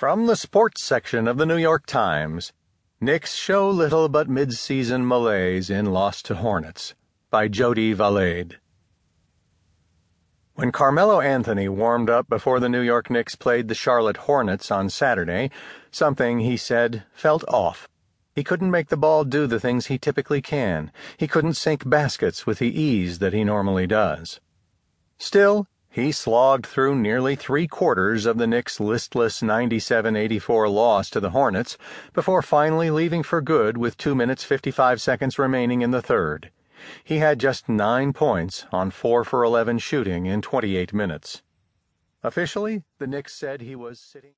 From the sports section of the New York Times Knicks show little but midseason malaise in loss to Hornets by Jodie Valade. When Carmelo Anthony warmed up before the New York Knicks played the Charlotte Hornets on Saturday, something, he said, felt off. He couldn't make the ball do the things he typically can. He couldn't sink baskets with the ease that he normally does. Still, he slogged through nearly three quarters of the Knicks' listless 97 84 loss to the Hornets before finally leaving for good with 2 minutes 55 seconds remaining in the third. He had just nine points on 4 for 11 shooting in 28 minutes. Officially, the Knicks said he was sitting.